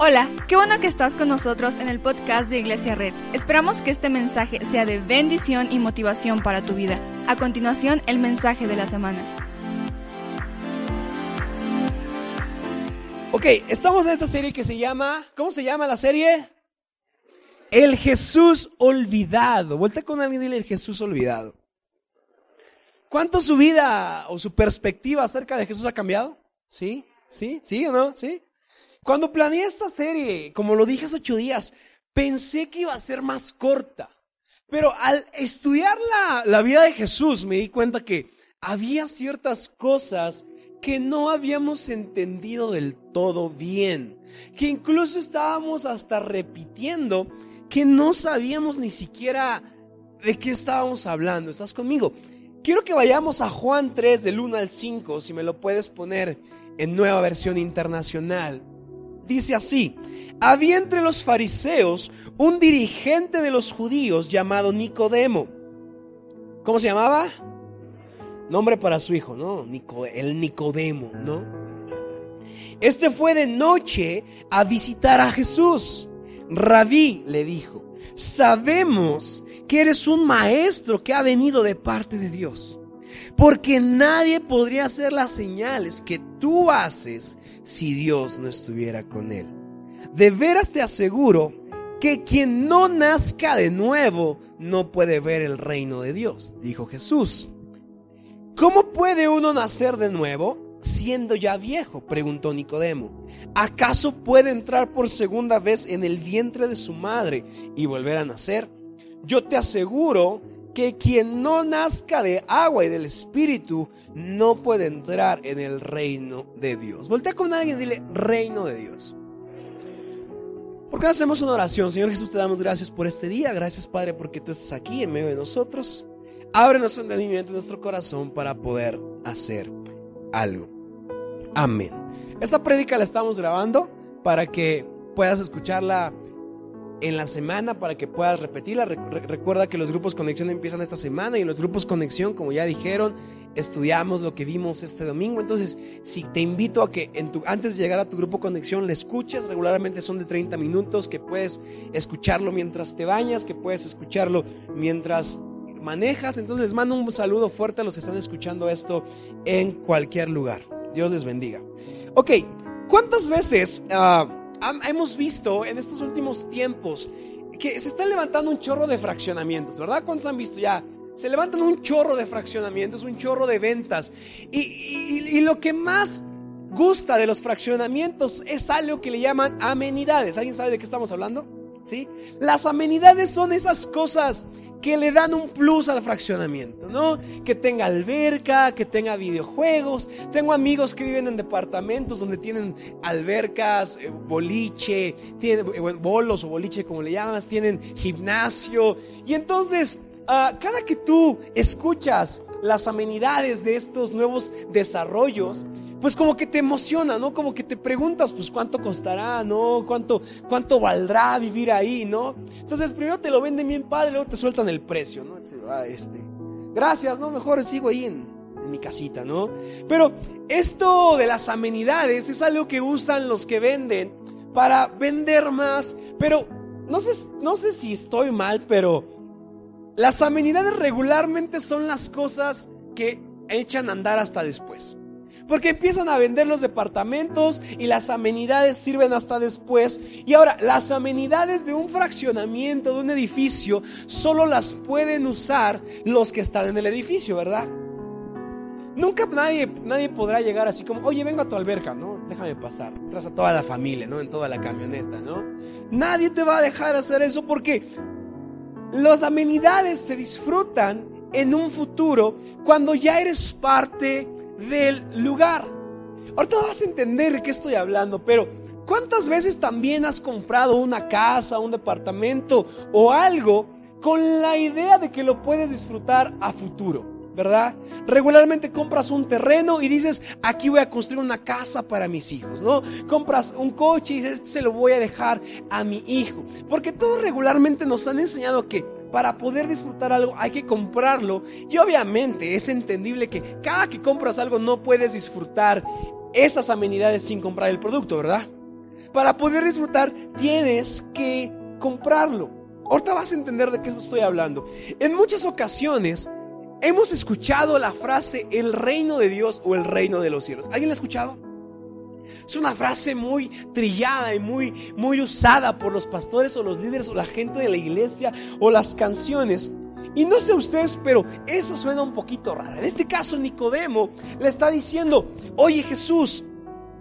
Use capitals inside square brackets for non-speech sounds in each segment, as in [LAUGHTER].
Hola, qué bueno que estás con nosotros en el podcast de Iglesia Red. Esperamos que este mensaje sea de bendición y motivación para tu vida. A continuación, el mensaje de la semana. Ok, estamos en esta serie que se llama, ¿cómo se llama la serie? El Jesús olvidado. Vuelta con alguien y dile el Jesús olvidado. ¿Cuánto su vida o su perspectiva acerca de Jesús ha cambiado? ¿Sí? ¿Sí? ¿Sí o no? ¿Sí? Cuando planeé esta serie, como lo dije hace ocho días, pensé que iba a ser más corta. Pero al estudiar la, la vida de Jesús me di cuenta que había ciertas cosas que no habíamos entendido del todo bien, que incluso estábamos hasta repitiendo que no sabíamos ni siquiera de qué estábamos hablando. ¿Estás conmigo? Quiero que vayamos a Juan 3 del 1 al 5, si me lo puedes poner en nueva versión internacional. Dice así, había entre los fariseos un dirigente de los judíos llamado Nicodemo. ¿Cómo se llamaba? Nombre para su hijo, ¿no? el Nicodemo, ¿no? Este fue de noche a visitar a Jesús. Rabí le dijo, sabemos que eres un maestro que ha venido de parte de Dios, porque nadie podría hacer las señales que tú haces si Dios no estuviera con él. De veras te aseguro que quien no nazca de nuevo no puede ver el reino de Dios, dijo Jesús. ¿Cómo puede uno nacer de nuevo siendo ya viejo? preguntó Nicodemo. ¿Acaso puede entrar por segunda vez en el vientre de su madre y volver a nacer? Yo te aseguro que quien no nazca de agua y del Espíritu no puede entrar en el reino de Dios. Voltea con alguien y dile, reino de Dios. ¿Por qué hacemos una oración? Señor Jesús, te damos gracias por este día. Gracias, Padre, porque tú estás aquí en medio de nosotros. Abre nuestro entendimiento y nuestro corazón para poder hacer algo. Amén. Esta prédica la estamos grabando para que puedas escucharla en la semana para que puedas repetirla. recuerda que los grupos conexión empiezan esta semana y en los grupos conexión, como ya dijeron, estudiamos lo que vimos este domingo. Entonces, si te invito a que en tu, antes de llegar a tu grupo conexión le escuches, regularmente son de 30 minutos, que puedes escucharlo mientras te bañas, que puedes escucharlo mientras manejas. Entonces les mando un saludo fuerte a los que están escuchando esto en cualquier lugar. Dios les bendiga. Ok, ¿cuántas veces... Ah, hemos visto en estos últimos tiempos que se están levantando un chorro de fraccionamientos, ¿verdad? ¿Cuántos han visto ya? Se levantan un chorro de fraccionamientos, un chorro de ventas. Y, lo que más gusta de los fraccionamientos es algo que le llaman amenidades. ¿Alguien sabe de qué estamos hablando? ¿Sí? Las amenidades son esas cosas que le dan un plus al fraccionamiento, ¿no? Que tenga alberca, que tenga videojuegos. Tengo amigos que viven en departamentos donde tienen albercas, eh, boliche, tienen eh, bolos o boliche como le llamas, tienen gimnasio. Y entonces, ah, cada que tú escuchas las amenidades de estos nuevos desarrollos, pues como que te emociona, ¿no? Como que te preguntas, pues cuánto costará, ¿no? ¿Cuánto, cuánto valdrá vivir ahí, ¿no? Entonces primero te lo venden bien padre, luego te sueltan el precio, ¿no? Ah, este, gracias, ¿no? Mejor sigo ahí en, mi casita, ¿no? Pero esto de las amenidades es algo que usan los que venden para vender más, pero no sé, no sé si estoy mal, pero las amenidades regularmente son las cosas que echan a andar hasta después. Porque empiezan a vender los departamentos y las amenidades sirven hasta después. Y ahora, las amenidades de un fraccionamiento, de un edificio, solo las pueden usar los que están en el edificio, ¿verdad? Nunca nadie, nadie podrá llegar así como, oye, vengo a tu alberca, ¿no? Déjame pasar. Tras a toda la familia, ¿no? En toda la camioneta, ¿no? Nadie te va a dejar hacer eso porque las amenidades se disfrutan en un futuro cuando ya eres parte del lugar. Ahorita vas a entender de qué estoy hablando, pero ¿cuántas veces también has comprado una casa, un departamento o algo con la idea de que lo puedes disfrutar a futuro? ¿verdad? Regularmente compras un terreno y dices, aquí voy a construir una casa para mis hijos, ¿no? Compras un coche y dices, este se lo voy a dejar a mi hijo. Porque todos regularmente nos han enseñado que para poder disfrutar algo hay que comprarlo. Y obviamente es entendible que cada que compras algo no puedes disfrutar esas amenidades sin comprar el producto, ¿verdad? Para poder disfrutar tienes que comprarlo. Ahorita vas a entender de qué estoy hablando. En muchas ocasiones hemos escuchado la frase el reino de Dios o el reino de los cielos. ¿Alguien la ha escuchado? Es una frase muy trillada y muy, muy usada por los pastores o los líderes o la gente de la iglesia o las canciones. Y no sé ustedes, pero eso suena un poquito raro. En este caso, Nicodemo le está diciendo, oye Jesús,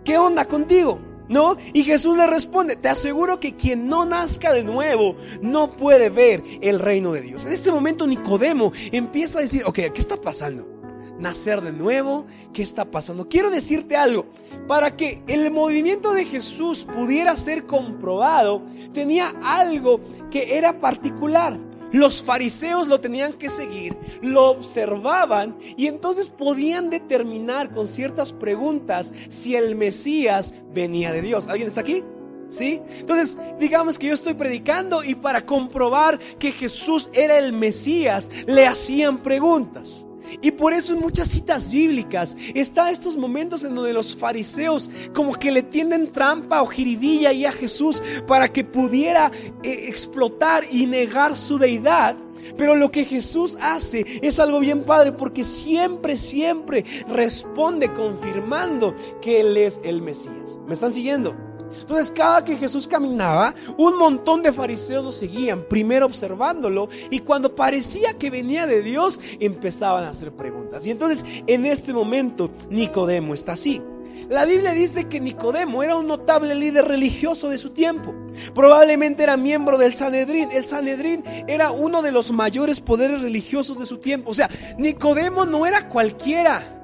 ¿qué onda contigo? ¿No? Y Jesús le responde, te aseguro que quien no nazca de nuevo no puede ver el reino de Dios. En este momento Nicodemo empieza a decir, ok, ¿qué está pasando? Nacer de nuevo, ¿qué está pasando? Quiero decirte algo, para que el movimiento de Jesús pudiera ser comprobado, tenía algo que era particular. Los fariseos lo tenían que seguir, lo observaban y entonces podían determinar con ciertas preguntas si el Mesías venía de Dios. ¿Alguien está aquí? ¿Sí? Entonces, digamos que yo estoy predicando y para comprobar que Jesús era el Mesías, le hacían preguntas. Y por eso en muchas citas bíblicas está estos momentos en donde los fariseos como que le tienden trampa o jiribilla ahí a Jesús para que pudiera eh, explotar y negar su deidad. Pero lo que Jesús hace es algo bien padre porque siempre, siempre responde confirmando que Él es el Mesías. ¿Me están siguiendo? Entonces cada que Jesús caminaba, un montón de fariseos lo seguían, primero observándolo, y cuando parecía que venía de Dios, empezaban a hacer preguntas. Y entonces en este momento Nicodemo está así. La Biblia dice que Nicodemo era un notable líder religioso de su tiempo. Probablemente era miembro del Sanedrín. El Sanedrín era uno de los mayores poderes religiosos de su tiempo. O sea, Nicodemo no era cualquiera.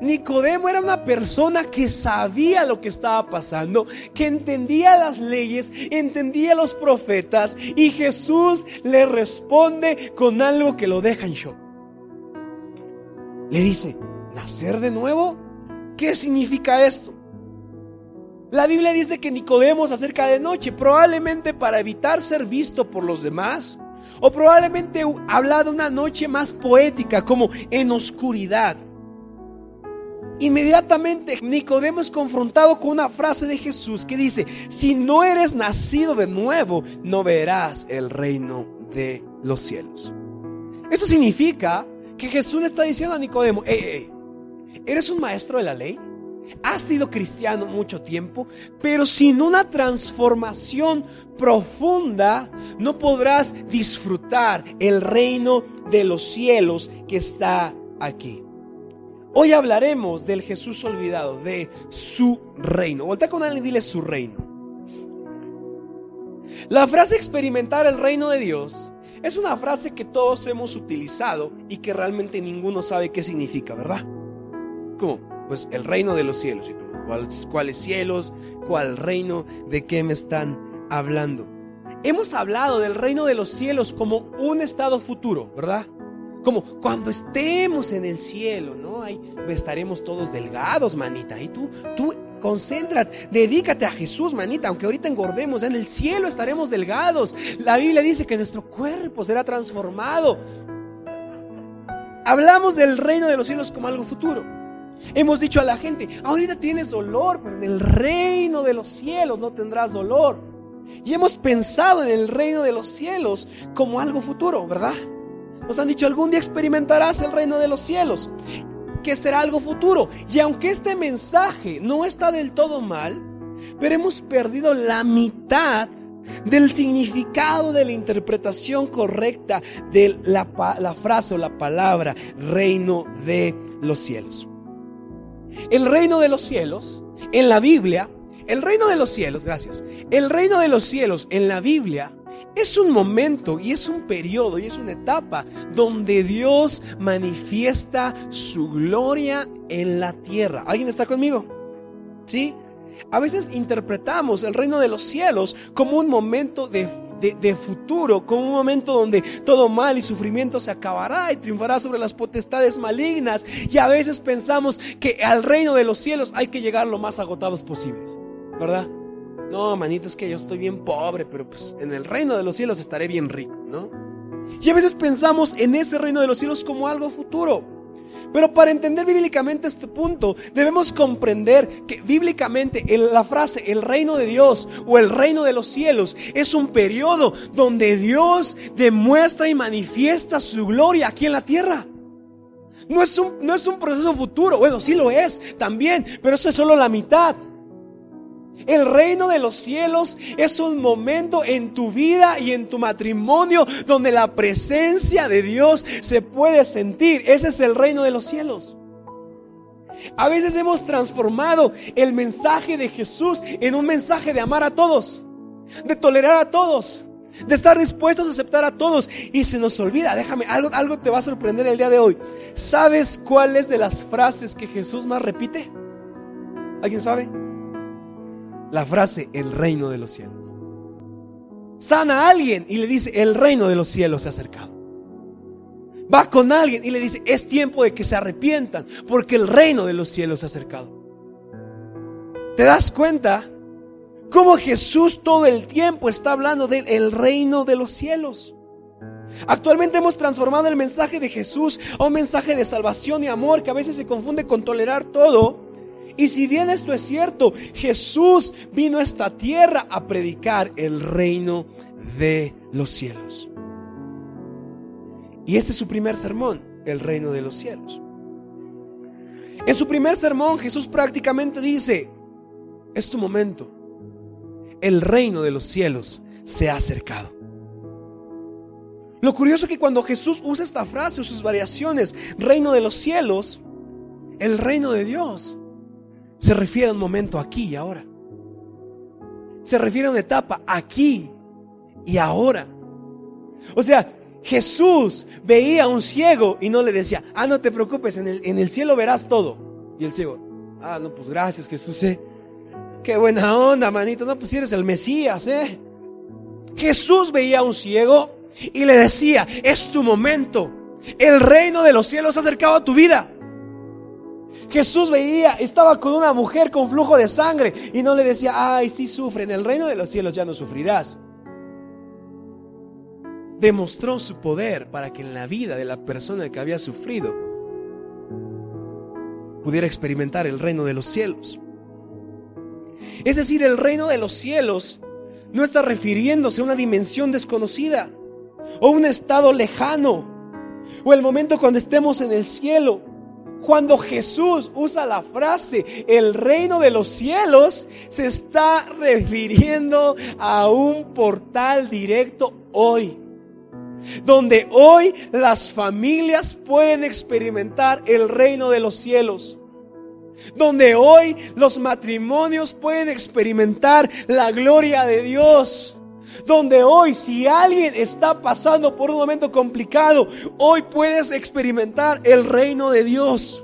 Nicodemo era una persona que sabía lo que estaba pasando, que entendía las leyes, entendía los profetas y Jesús le responde con algo que lo deja en shock. Le dice, ¿nacer de nuevo? ¿Qué significa esto? La Biblia dice que Nicodemo se acerca de noche, probablemente para evitar ser visto por los demás, o probablemente habla de una noche más poética, como en oscuridad. Inmediatamente Nicodemo es confrontado con una frase de Jesús que dice, si no eres nacido de nuevo, no verás el reino de los cielos. Esto significa que Jesús le está diciendo a Nicodemo, ¿eres un maestro de la ley? Has sido cristiano mucho tiempo, pero sin una transformación profunda no podrás disfrutar el reino de los cielos que está aquí. Hoy hablaremos del Jesús olvidado, de su reino. Voltea con alguien y dile su reino. La frase experimentar el reino de Dios es una frase que todos hemos utilizado y que realmente ninguno sabe qué significa, ¿verdad? ¿Cómo? Pues el reino de los cielos. ¿Cuáles cielos? ¿Cuál reino? ¿De qué me están hablando? Hemos hablado del reino de los cielos como un estado futuro, ¿verdad? Como cuando estemos en el cielo, ¿no? Ahí estaremos todos delgados, manita. Y tú, tú concéntrate, dedícate a Jesús, manita. Aunque ahorita engordemos, en el cielo estaremos delgados. La Biblia dice que nuestro cuerpo será transformado. Hablamos del reino de los cielos como algo futuro. Hemos dicho a la gente, ahorita tienes dolor, pero en el reino de los cielos no tendrás dolor. Y hemos pensado en el reino de los cielos como algo futuro, ¿verdad? Nos han dicho, algún día experimentarás el reino de los cielos, que será algo futuro. Y aunque este mensaje no está del todo mal, pero hemos perdido la mitad del significado de la interpretación correcta de la, la, frase o la palabra reino de los cielos. El reino de los cielos en la Biblia, el reino de los cielos, gracias, el reino de los cielos en la Biblia es un momento y es un periodo y es una etapa donde Dios manifiesta su gloria en la tierra. ¿Alguien está conmigo? ¿Sí? A veces interpretamos el reino de los cielos como un momento de, futuro, como un momento donde todo mal y sufrimiento se acabará y triunfará sobre las potestades malignas. Y a veces pensamos que al reino de los cielos hay que llegar lo más agotados posibles, ¿verdad? No, manito, es que yo estoy bien pobre, pero pues en el reino de los cielos estaré bien rico, ¿no? Y a veces pensamos en ese reino de los cielos como algo futuro. Pero para entender bíblicamente este punto, debemos comprender que bíblicamente la frase el reino de Dios o el reino de los cielos es un periodo donde Dios demuestra y manifiesta su gloria aquí en la tierra. No es un, no es un proceso futuro, bueno, sí lo es también, pero eso es solo la mitad. El reino de los cielos es un momento en tu vida y en tu matrimonio donde la presencia de Dios se puede sentir. Ese es el reino de los cielos. A veces hemos transformado el mensaje de Jesús en un mensaje de amar a todos, de tolerar a todos, de estar dispuestos a aceptar a todos. Y se nos olvida, déjame, algo, algo te va a sorprender el día de hoy. ¿Sabes cuál es de las frases que Jesús más repite? ¿Alguien sabe? La frase el reino de los cielos. Sana a alguien y le dice el reino de los cielos se ha acercado. Va con alguien y le dice es tiempo de que se arrepientan porque el reino de los cielos se ha acercado. ¿Te das cuenta cómo Jesús todo el tiempo está hablando del reino de los cielos? Actualmente hemos transformado el mensaje de Jesús a un mensaje de salvación y amor que a veces se confunde con tolerar todo y si bien esto es cierto, Jesús vino a esta tierra a predicar el reino de los cielos. Y este es su primer sermón, el reino de los cielos. En su primer sermón Jesús prácticamente dice, es tu momento, el reino de los cielos se ha acercado. Lo curioso es que cuando Jesús usa esta frase o sus variaciones, reino de los cielos, el reino de Dios, se refiere a un momento aquí y ahora. Se refiere a una etapa aquí y ahora. O sea, Jesús veía a un ciego y no le decía, ah, no te preocupes, en el, en el cielo verás todo. Y el ciego, ah, no, pues gracias Jesús, eh. Qué buena onda, manito. No, pues eres el Mesías, eh. Jesús veía a un ciego y le decía, es tu momento. El reino de los cielos ha acercado a tu vida. Jesús veía, estaba con una mujer con flujo de sangre y no le decía, ay, si sufre, en el reino de los cielos ya no sufrirás. Demostró su poder para que en la vida de la persona que había sufrido pudiera experimentar el reino de los cielos. Es decir, el reino de los cielos no está refiriéndose a una dimensión desconocida o un estado lejano o el momento cuando estemos en el cielo cuando Jesús usa la frase el reino de los cielos, se está refiriendo a un portal directo hoy. Donde hoy las familias pueden experimentar el reino de los cielos. Donde hoy los matrimonios pueden experimentar la gloria de Dios donde hoy si alguien está pasando por un momento complicado, hoy puedes experimentar el reino de Dios.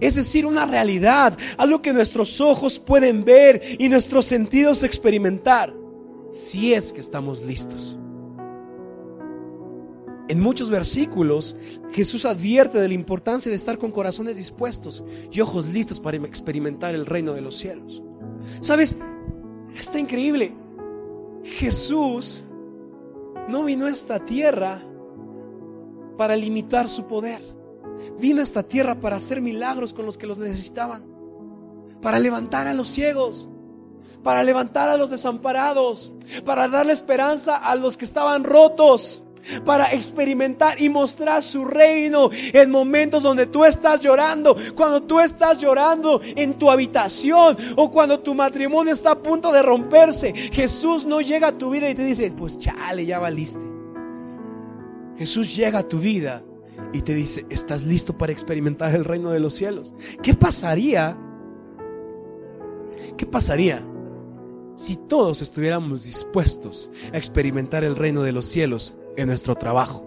Es decir, una realidad, algo que nuestros ojos pueden ver y nuestros sentidos experimentar, si es que estamos listos. En muchos versículos Jesús advierte de la importancia de estar con corazones dispuestos y ojos listos para experimentar el reino de los cielos. ¿Sabes? Está increíble. Jesús no vino a esta tierra para limitar su poder. Vino a esta tierra para hacer milagros con los que los necesitaban. Para levantar a los ciegos. Para levantar a los desamparados. Para darle esperanza a los que estaban rotos para experimentar y mostrar su reino en momentos donde tú estás llorando, cuando tú estás llorando en tu habitación o cuando tu matrimonio está a punto de romperse. Jesús no llega a tu vida y te dice, pues chale, ya valiste. Jesús llega a tu vida y te dice, ¿estás listo para experimentar el reino de los cielos? ¿Qué pasaría? ¿Qué pasaría si todos estuviéramos dispuestos a experimentar el reino de los cielos en nuestro trabajo,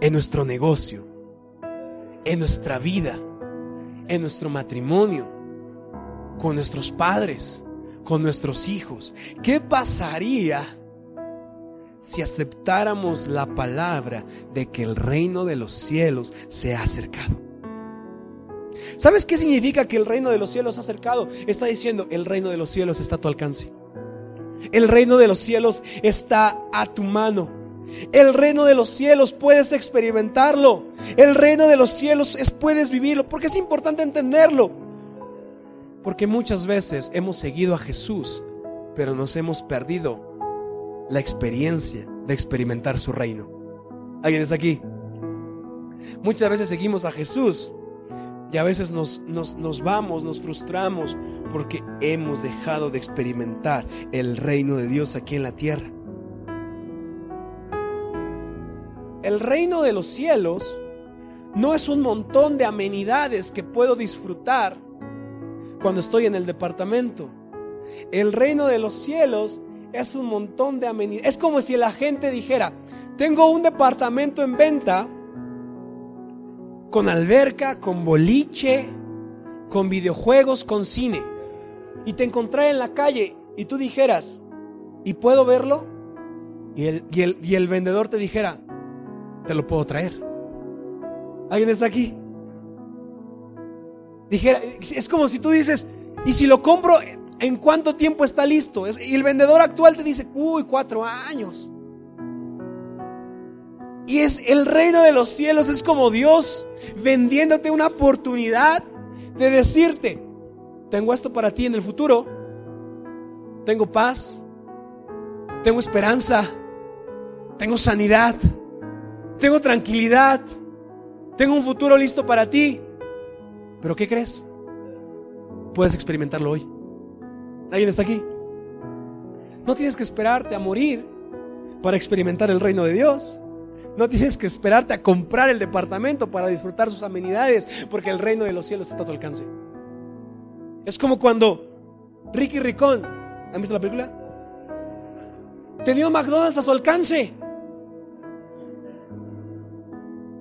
en nuestro negocio, en nuestra vida, en nuestro matrimonio, con nuestros padres, con nuestros hijos. ¿Qué pasaría si aceptáramos la palabra de que el reino de los cielos se ha acercado? ¿Sabes qué significa que el reino de los cielos se ha acercado? Está diciendo, el reino de los cielos está a tu alcance. El reino de los cielos está a tu mano. El reino de los cielos puedes experimentarlo. El reino de los cielos es puedes vivirlo, porque es importante entenderlo. Porque muchas veces hemos seguido a Jesús, pero nos hemos perdido la experiencia de experimentar su reino. ¿Alguien está aquí? Muchas veces seguimos a Jesús y a veces nos, nos, nos, vamos, nos frustramos porque hemos dejado de experimentar el reino de Dios aquí en la tierra. El reino de los cielos no es un montón de amenidades que puedo disfrutar cuando estoy en el departamento. El reino de los cielos es un montón de amenidades. Es como si la gente dijera, tengo un departamento en venta con alberca, con boliche, con videojuegos, con cine. Y te encontré en la calle y tú dijeras, ¿y puedo verlo? Y el, y el, y el vendedor te dijera, te lo puedo traer. ¿Alguien está aquí? Dijera, es como si tú dices, ¿y si lo compro, en cuánto tiempo está listo? Y el vendedor actual te dice, uy, cuatro años. Y es el reino de los cielos, es como Dios vendiéndote una oportunidad de decirte, tengo esto para ti en el futuro, tengo paz, tengo esperanza, tengo sanidad, tengo tranquilidad, tengo un futuro listo para ti. Pero ¿qué crees? Puedes experimentarlo hoy. ¿Alguien está aquí? No tienes que esperarte a morir para experimentar el reino de Dios. No tienes que esperarte a comprar el departamento para disfrutar sus amenidades, porque el reino de los cielos está a tu alcance. Es como cuando Ricky Ricón, ¿han visto la película? Tenía McDonald's a su alcance.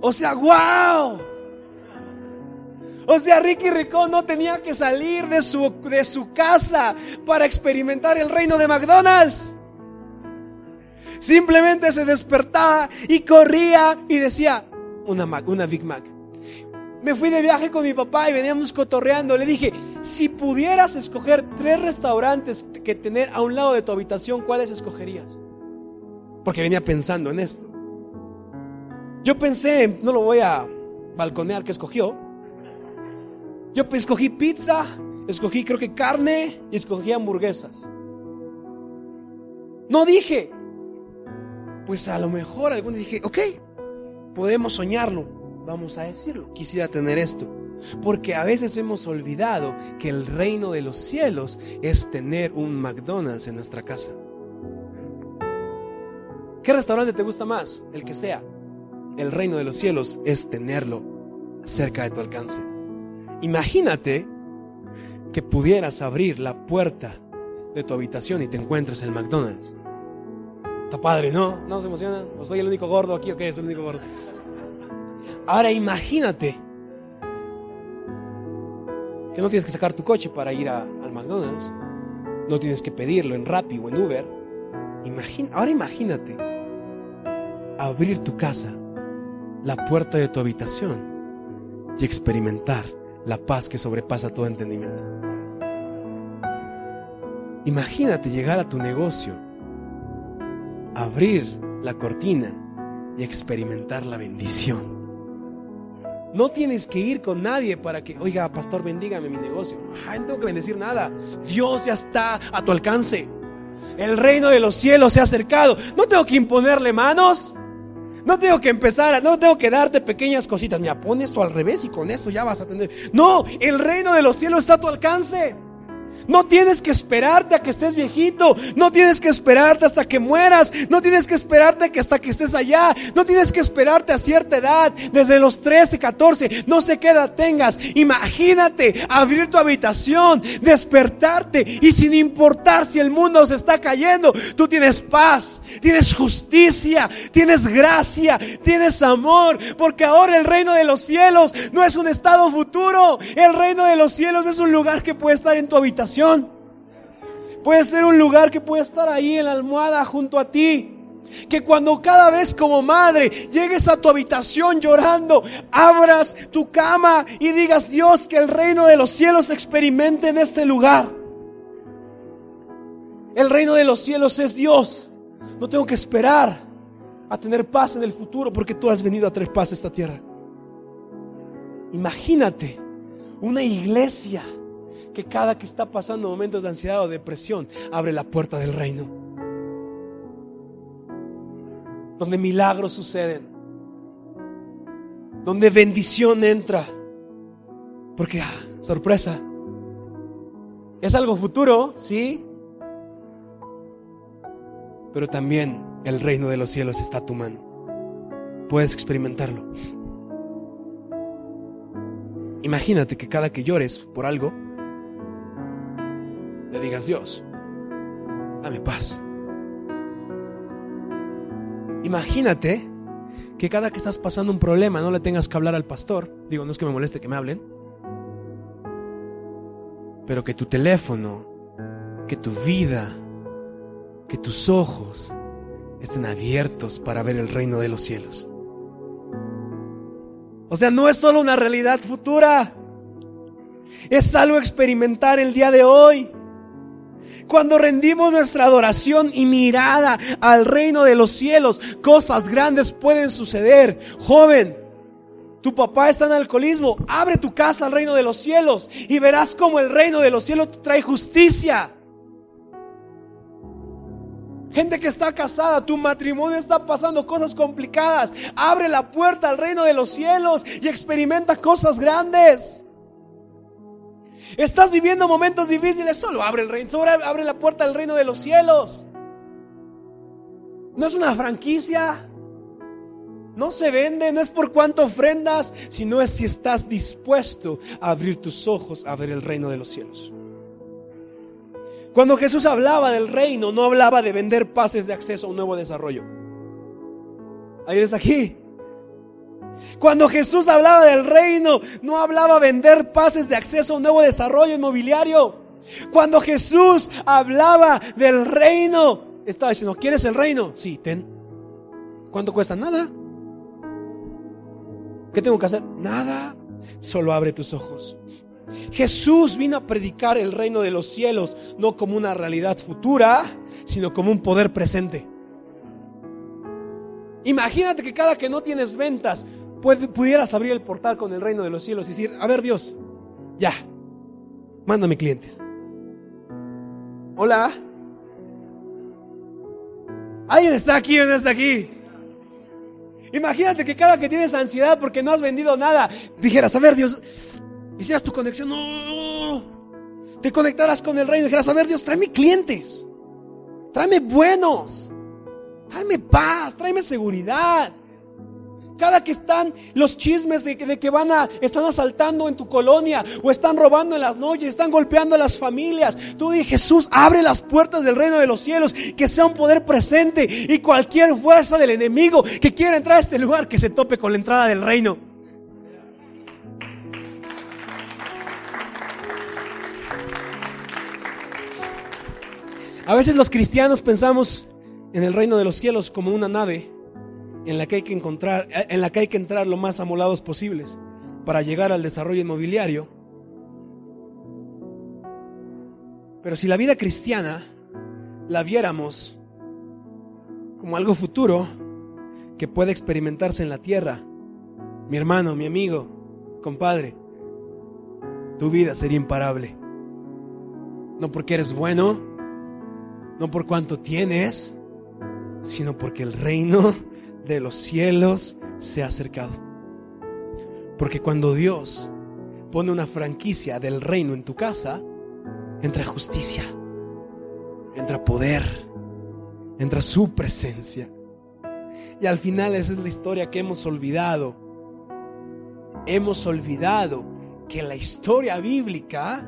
O sea, wow. O sea, Ricky Ricón no tenía que salir de su, de su casa para experimentar el reino de McDonald's. Simplemente se despertaba y corría y decía, una, Mac, una Big Mac. Me fui de viaje con mi papá y veníamos cotorreando. Le dije, si pudieras escoger tres restaurantes que tener a un lado de tu habitación, ¿cuáles escogerías? Porque venía pensando en esto. Yo pensé, no lo voy a balconear que escogió. Yo escogí pizza, escogí creo que carne y escogí hamburguesas. No dije, pues a lo mejor algunos dije, ok, podemos soñarlo, vamos a decirlo, quisiera tener esto. Porque a veces hemos olvidado que el reino de los cielos es tener un McDonald's en nuestra casa. ¿Qué restaurante te gusta más? El que sea el reino de los cielos es tenerlo cerca de tu alcance. Imagínate que pudieras abrir la puerta de tu habitación y te encuentres el McDonald's. Está padre, ¿no? ¿No se emociona? ¿O soy el único gordo aquí o qué? Soy el único gordo. Ahora imagínate que no tienes que sacar tu coche para ir al McDonald's. No tienes que pedirlo en Rappi o en Uber. ahora imagínate abrir tu casa la puerta de tu habitación y experimentar la paz que sobrepasa todo entendimiento. Imagínate llegar a tu negocio, abrir la cortina y experimentar la bendición. No tienes que ir con nadie para que, oiga, pastor, bendígame mi negocio. no tengo que bendecir nada. Dios ya está a tu alcance. El reino de los cielos se ha acercado. No tengo que imponerle manos. No tengo que empezar, no tengo que darte pequeñas cositas. Mira, pon esto al revés y con esto ya vas a tener. No, el reino de los cielos está a tu alcance. No tienes que esperarte a que estés viejito. No tienes que esperarte hasta que mueras. No tienes que esperarte que hasta que estés allá. No tienes que esperarte a cierta edad. Desde los 13, 14. No sé qué edad tengas. Imagínate abrir tu habitación, despertarte. Y sin importar si el mundo se está cayendo, tú tienes paz, tienes justicia, tienes gracia, tienes amor. Porque ahora el reino de los cielos no es un estado futuro. El reino de los cielos es un lugar que puede estar en tu habitación Puede ser un lugar que puede estar ahí en la almohada junto a ti. Que cuando cada vez como madre llegues a tu habitación llorando, abras tu cama y digas, Dios, que el reino de los cielos experimente en este lugar. El reino de los cielos es Dios. No tengo que esperar a tener paz en el futuro porque tú has venido a traer paz a esta tierra. Imagínate una iglesia que cada que está pasando momentos de ansiedad o depresión abre la puerta del reino. Donde milagros suceden. Donde bendición entra. Porque, ah, sorpresa. Es algo futuro, sí. Pero también el reino de los cielos está a tu mano. Puedes experimentarlo. Imagínate que cada que llores por algo, le digas, Dios, dame paz. Imagínate que cada que estás pasando un problema no le tengas que hablar al pastor. Digo, no es que me moleste que me hablen. Pero que tu teléfono, que tu vida, que tus ojos estén abiertos para ver el reino de los cielos. O sea, no es solo una realidad futura. Es algo experimentar el día de hoy. Cuando rendimos nuestra adoración y mirada al reino de los cielos, cosas grandes pueden suceder. Joven, tu papá está en alcoholismo, abre tu casa al reino de los cielos y verás cómo el reino de los cielos te trae justicia. Gente que está casada, tu matrimonio está pasando cosas complicadas. Abre la puerta al reino de los cielos y experimenta cosas grandes. Estás viviendo momentos difíciles, solo abre el reino, abre la puerta al reino de los cielos. No es una franquicia. No se vende, no es por cuánto ofrendas, sino es si estás dispuesto a abrir tus ojos a ver el reino de los cielos. Cuando Jesús hablaba del reino, no hablaba de vender pases de acceso a un nuevo desarrollo. Ahí está aquí. Cuando Jesús hablaba del reino, no hablaba vender pases de acceso a un nuevo desarrollo inmobiliario. Cuando Jesús hablaba del reino, estaba diciendo, ¿quieres el reino? Sí, ten. ¿Cuánto cuesta? Nada. ¿Qué tengo que hacer? Nada. Solo abre tus ojos. Jesús vino a predicar el reino de los cielos, no como una realidad futura, sino como un poder presente. Imagínate que cada que no tienes ventas, pudieras abrir el portal con el reino de los cielos y decir, a ver Dios, ya, mándame clientes. Hola. ¿Alguien está aquí o no está aquí? Imagínate que cada que tienes ansiedad porque no has vendido nada, dijeras, a ver Dios, hicieras tu conexión, no, te conectaras con el reino dijeras, a ver Dios, tráeme clientes, tráeme buenos, tráeme paz, tráeme seguridad. Cada que están los chismes de, que van a, están asaltando en tu colonia o están robando en las noches, están golpeando a las familias. Tú di Jesús, abre las puertas del reino de los cielos, que sea un poder presente y cualquier fuerza del enemigo que quiera entrar a este lugar, que se tope con la entrada del reino. A veces los cristianos pensamos en el reino de los cielos como una nave en la que hay que encontrar, en la que hay que entrar lo más amolados posibles para llegar al desarrollo inmobiliario. Pero si la vida cristiana la viéramos como algo futuro que puede experimentarse en la tierra, mi hermano, mi amigo, compadre, tu vida sería imparable. No porque eres bueno, no por cuánto tienes, sino porque el reino de los cielos se ha acercado. Porque cuando Dios pone una franquicia del reino en tu casa, entra justicia, entra poder, entra su presencia. Y al final esa es la historia que hemos olvidado. Hemos olvidado que la historia bíblica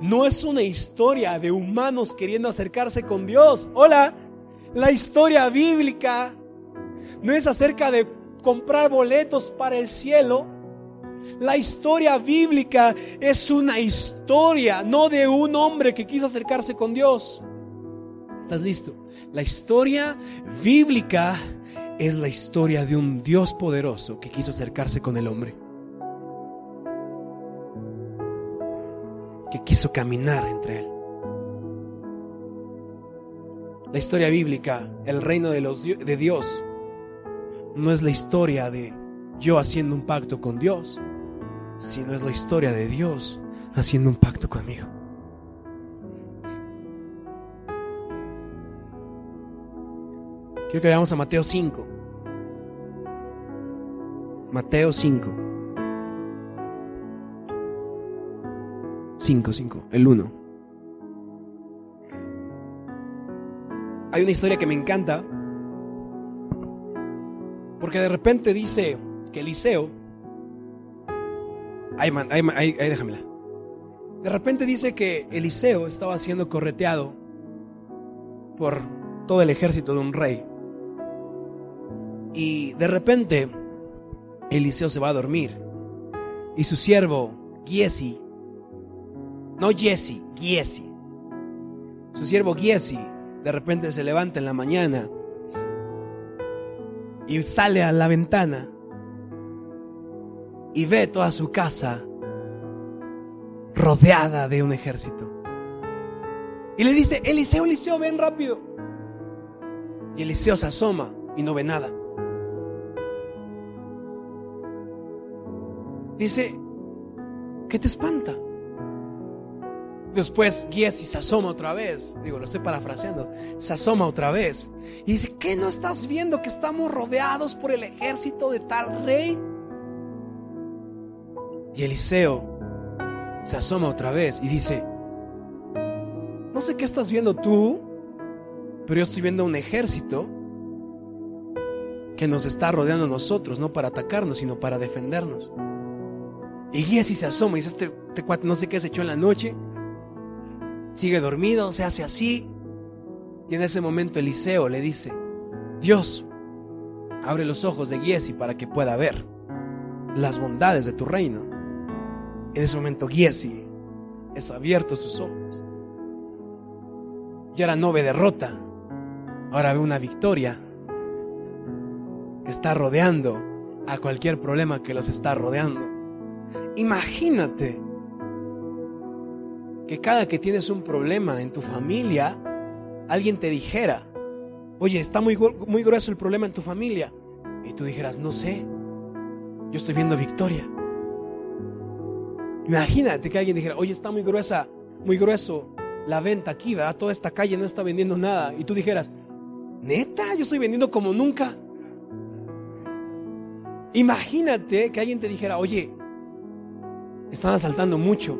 no es una historia de humanos queriendo acercarse con Dios. Hola, la historia bíblica no es acerca de comprar boletos para el cielo. La historia bíblica es una historia, no de un hombre que quiso acercarse con Dios. ¿Estás listo? La historia bíblica es la historia de un Dios poderoso que quiso acercarse con el hombre. Que quiso caminar entre él. La historia bíblica, el reino de, los, de Dios, no es la historia de yo haciendo un pacto con Dios. sino es la historia de Dios haciendo un pacto conmigo. Quiero que vayamos a Mateo 5. Mateo 5. 5, 5, el 1. Hay una historia que me encanta porque de repente dice que Eliseo, ahí, ahí, ahí, ahí déjamela. De repente dice que Eliseo estaba siendo correteado por todo el ejército de un rey. Y de repente Eliseo se va a dormir. Y su siervo, Giesi, no Jesse, Giesi, su siervo Giesi, de repente se levanta en la mañana y sale a la ventana y ve toda su casa rodeada de un ejército. Y le dice, Eliseo, Eliseo, ven rápido. Y Eliseo se asoma y no ve nada. Dice, ¿qué te espanta? Después Giesi se asoma otra vez. Digo, lo estoy parafraseando. Se asoma otra vez. Y dice, ¿qué no estás viendo que estamos rodeados por el ejército de tal rey? Y Eliseo se asoma otra vez y dice, no sé qué estás viendo tú, pero yo estoy viendo un ejército que nos está rodeando a nosotros, no para atacarnos, sino para defendernos. Y Giesi se asoma y dice, este, este, cuate no sé qué se echó en la noche, sigue dormido, se hace así. Y en ese momento Eliseo le dice, Dios, abre los ojos de Giesi para que pueda ver las bondades de tu reino. En ese momento Giesi es abierto sus ojos. Y ahora no ve derrota, ahora ve una victoria que está rodeando a cualquier problema que los está rodeando. Imagínate que cada que tienes un problema en tu familia, alguien te dijera, oye, está muy, muy grueso el problema en tu familia. Y tú dijeras, no sé, yo estoy viendo victoria. Imagínate que alguien dijera, oye, está muy gruesa, muy grueso la venta aquí, ¿verdad? Toda esta calle no está vendiendo nada. Y tú dijeras, neta, yo estoy vendiendo como nunca. Imagínate que alguien te dijera, oye, están asaltando mucho.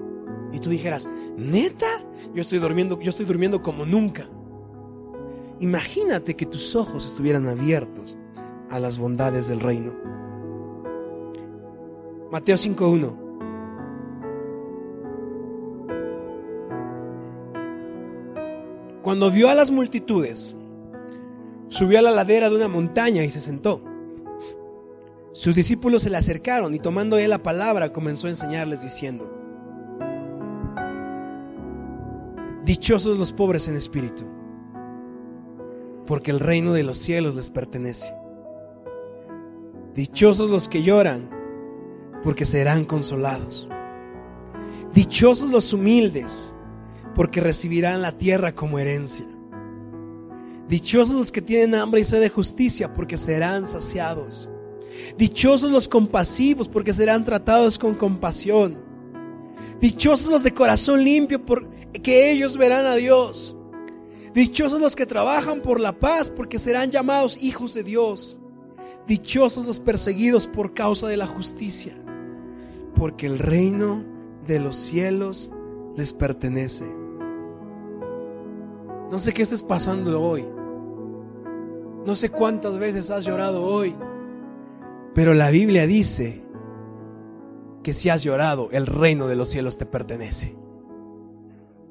Y tú dijeras, neta, yo estoy durmiendo, yo estoy durmiendo como nunca. Imagínate que tus ojos estuvieran abiertos a las bondades del reino. Mateo 5.1. Cuando vio a las multitudes, subió a la ladera de una montaña y se sentó. Sus discípulos se le acercaron y tomando él la palabra comenzó a enseñarles diciendo, Dichosos los pobres en espíritu, porque el reino de los cielos les pertenece. Dichosos los que lloran, porque serán consolados. Dichosos los humildes, porque recibirán la tierra como herencia. Dichosos los que tienen hambre y sed de justicia, porque serán saciados. Dichosos los compasivos, porque serán tratados con compasión. Dichosos los de corazón limpio, porque ellos verán a Dios. Dichosos los que trabajan por la paz, porque serán llamados hijos de Dios. Dichosos los perseguidos por causa de la justicia, porque el reino de los cielos les pertenece. No sé qué estés pasando hoy. No sé cuántas veces has llorado hoy. Pero la Biblia dice que si has llorado, el reino de los cielos te pertenece.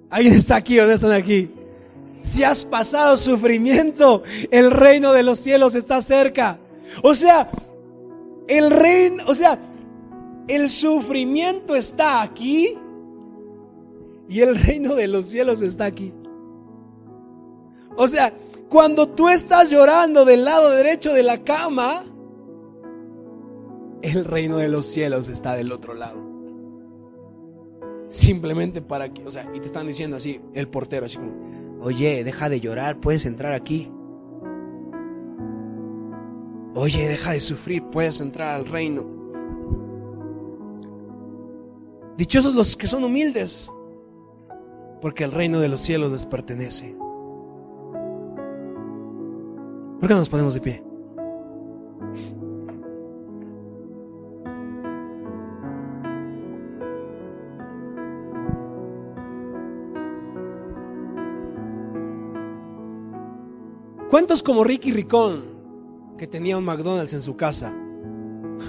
¿Alguien está aquí o no están aquí? Si has pasado sufrimiento, el reino de los cielos está cerca. O sea, el reino, o sea, el sufrimiento está aquí y el reino de los cielos está aquí. O sea, cuando tú estás llorando del lado derecho de la cama, el reino de los cielos está del otro lado. Simplemente para que, o sea, y te están diciendo así, el portero, así como, oye, deja de llorar, puedes entrar aquí. Oye, deja de sufrir, puedes entrar al reino. Dichosos los que son humildes, porque el reino de los cielos les pertenece. ¿Por qué no nos ponemos de pie? ¿Cuántos como Ricky Ricón, que tenía un McDonald's en su casa,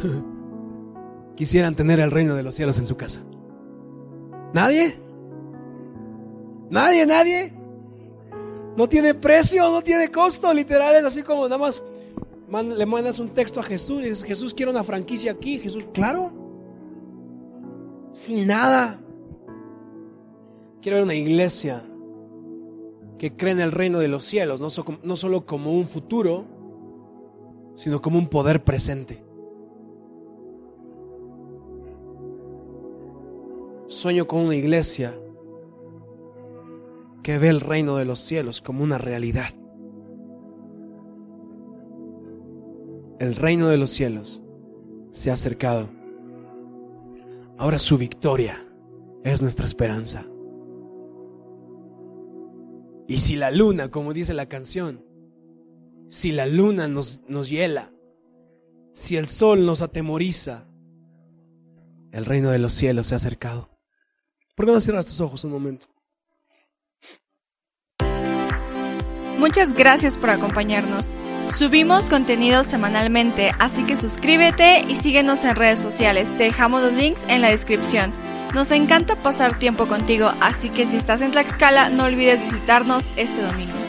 [LAUGHS] quisieran tener el reino de los cielos en su casa? ¿Nadie? ¿Nadie? ¿Nadie? No tiene precio, no tiene costo, literal, es así como nada más le mandas un texto a Jesús y dices, Jesús quiere una franquicia aquí, Jesús, claro, sin nada. Quiero ver una iglesia que cree en el reino de los cielos, no, no solo como un futuro, sino como un poder presente. Sueño con una iglesia que ve el reino de los cielos como una realidad. El reino de los cielos se ha acercado. Ahora su victoria es nuestra esperanza. Y si la luna, como dice la canción, si la luna nos, nos hiela, si el sol nos atemoriza, el reino de los cielos se ha acercado. ¿Por qué no cierras tus ojos un momento? Muchas gracias por acompañarnos. Subimos contenido semanalmente, así que suscríbete y síguenos en redes sociales. Te dejamos los links en la descripción. Nos encanta pasar tiempo contigo, así que si estás en Tlaxcala no olvides visitarnos este domingo.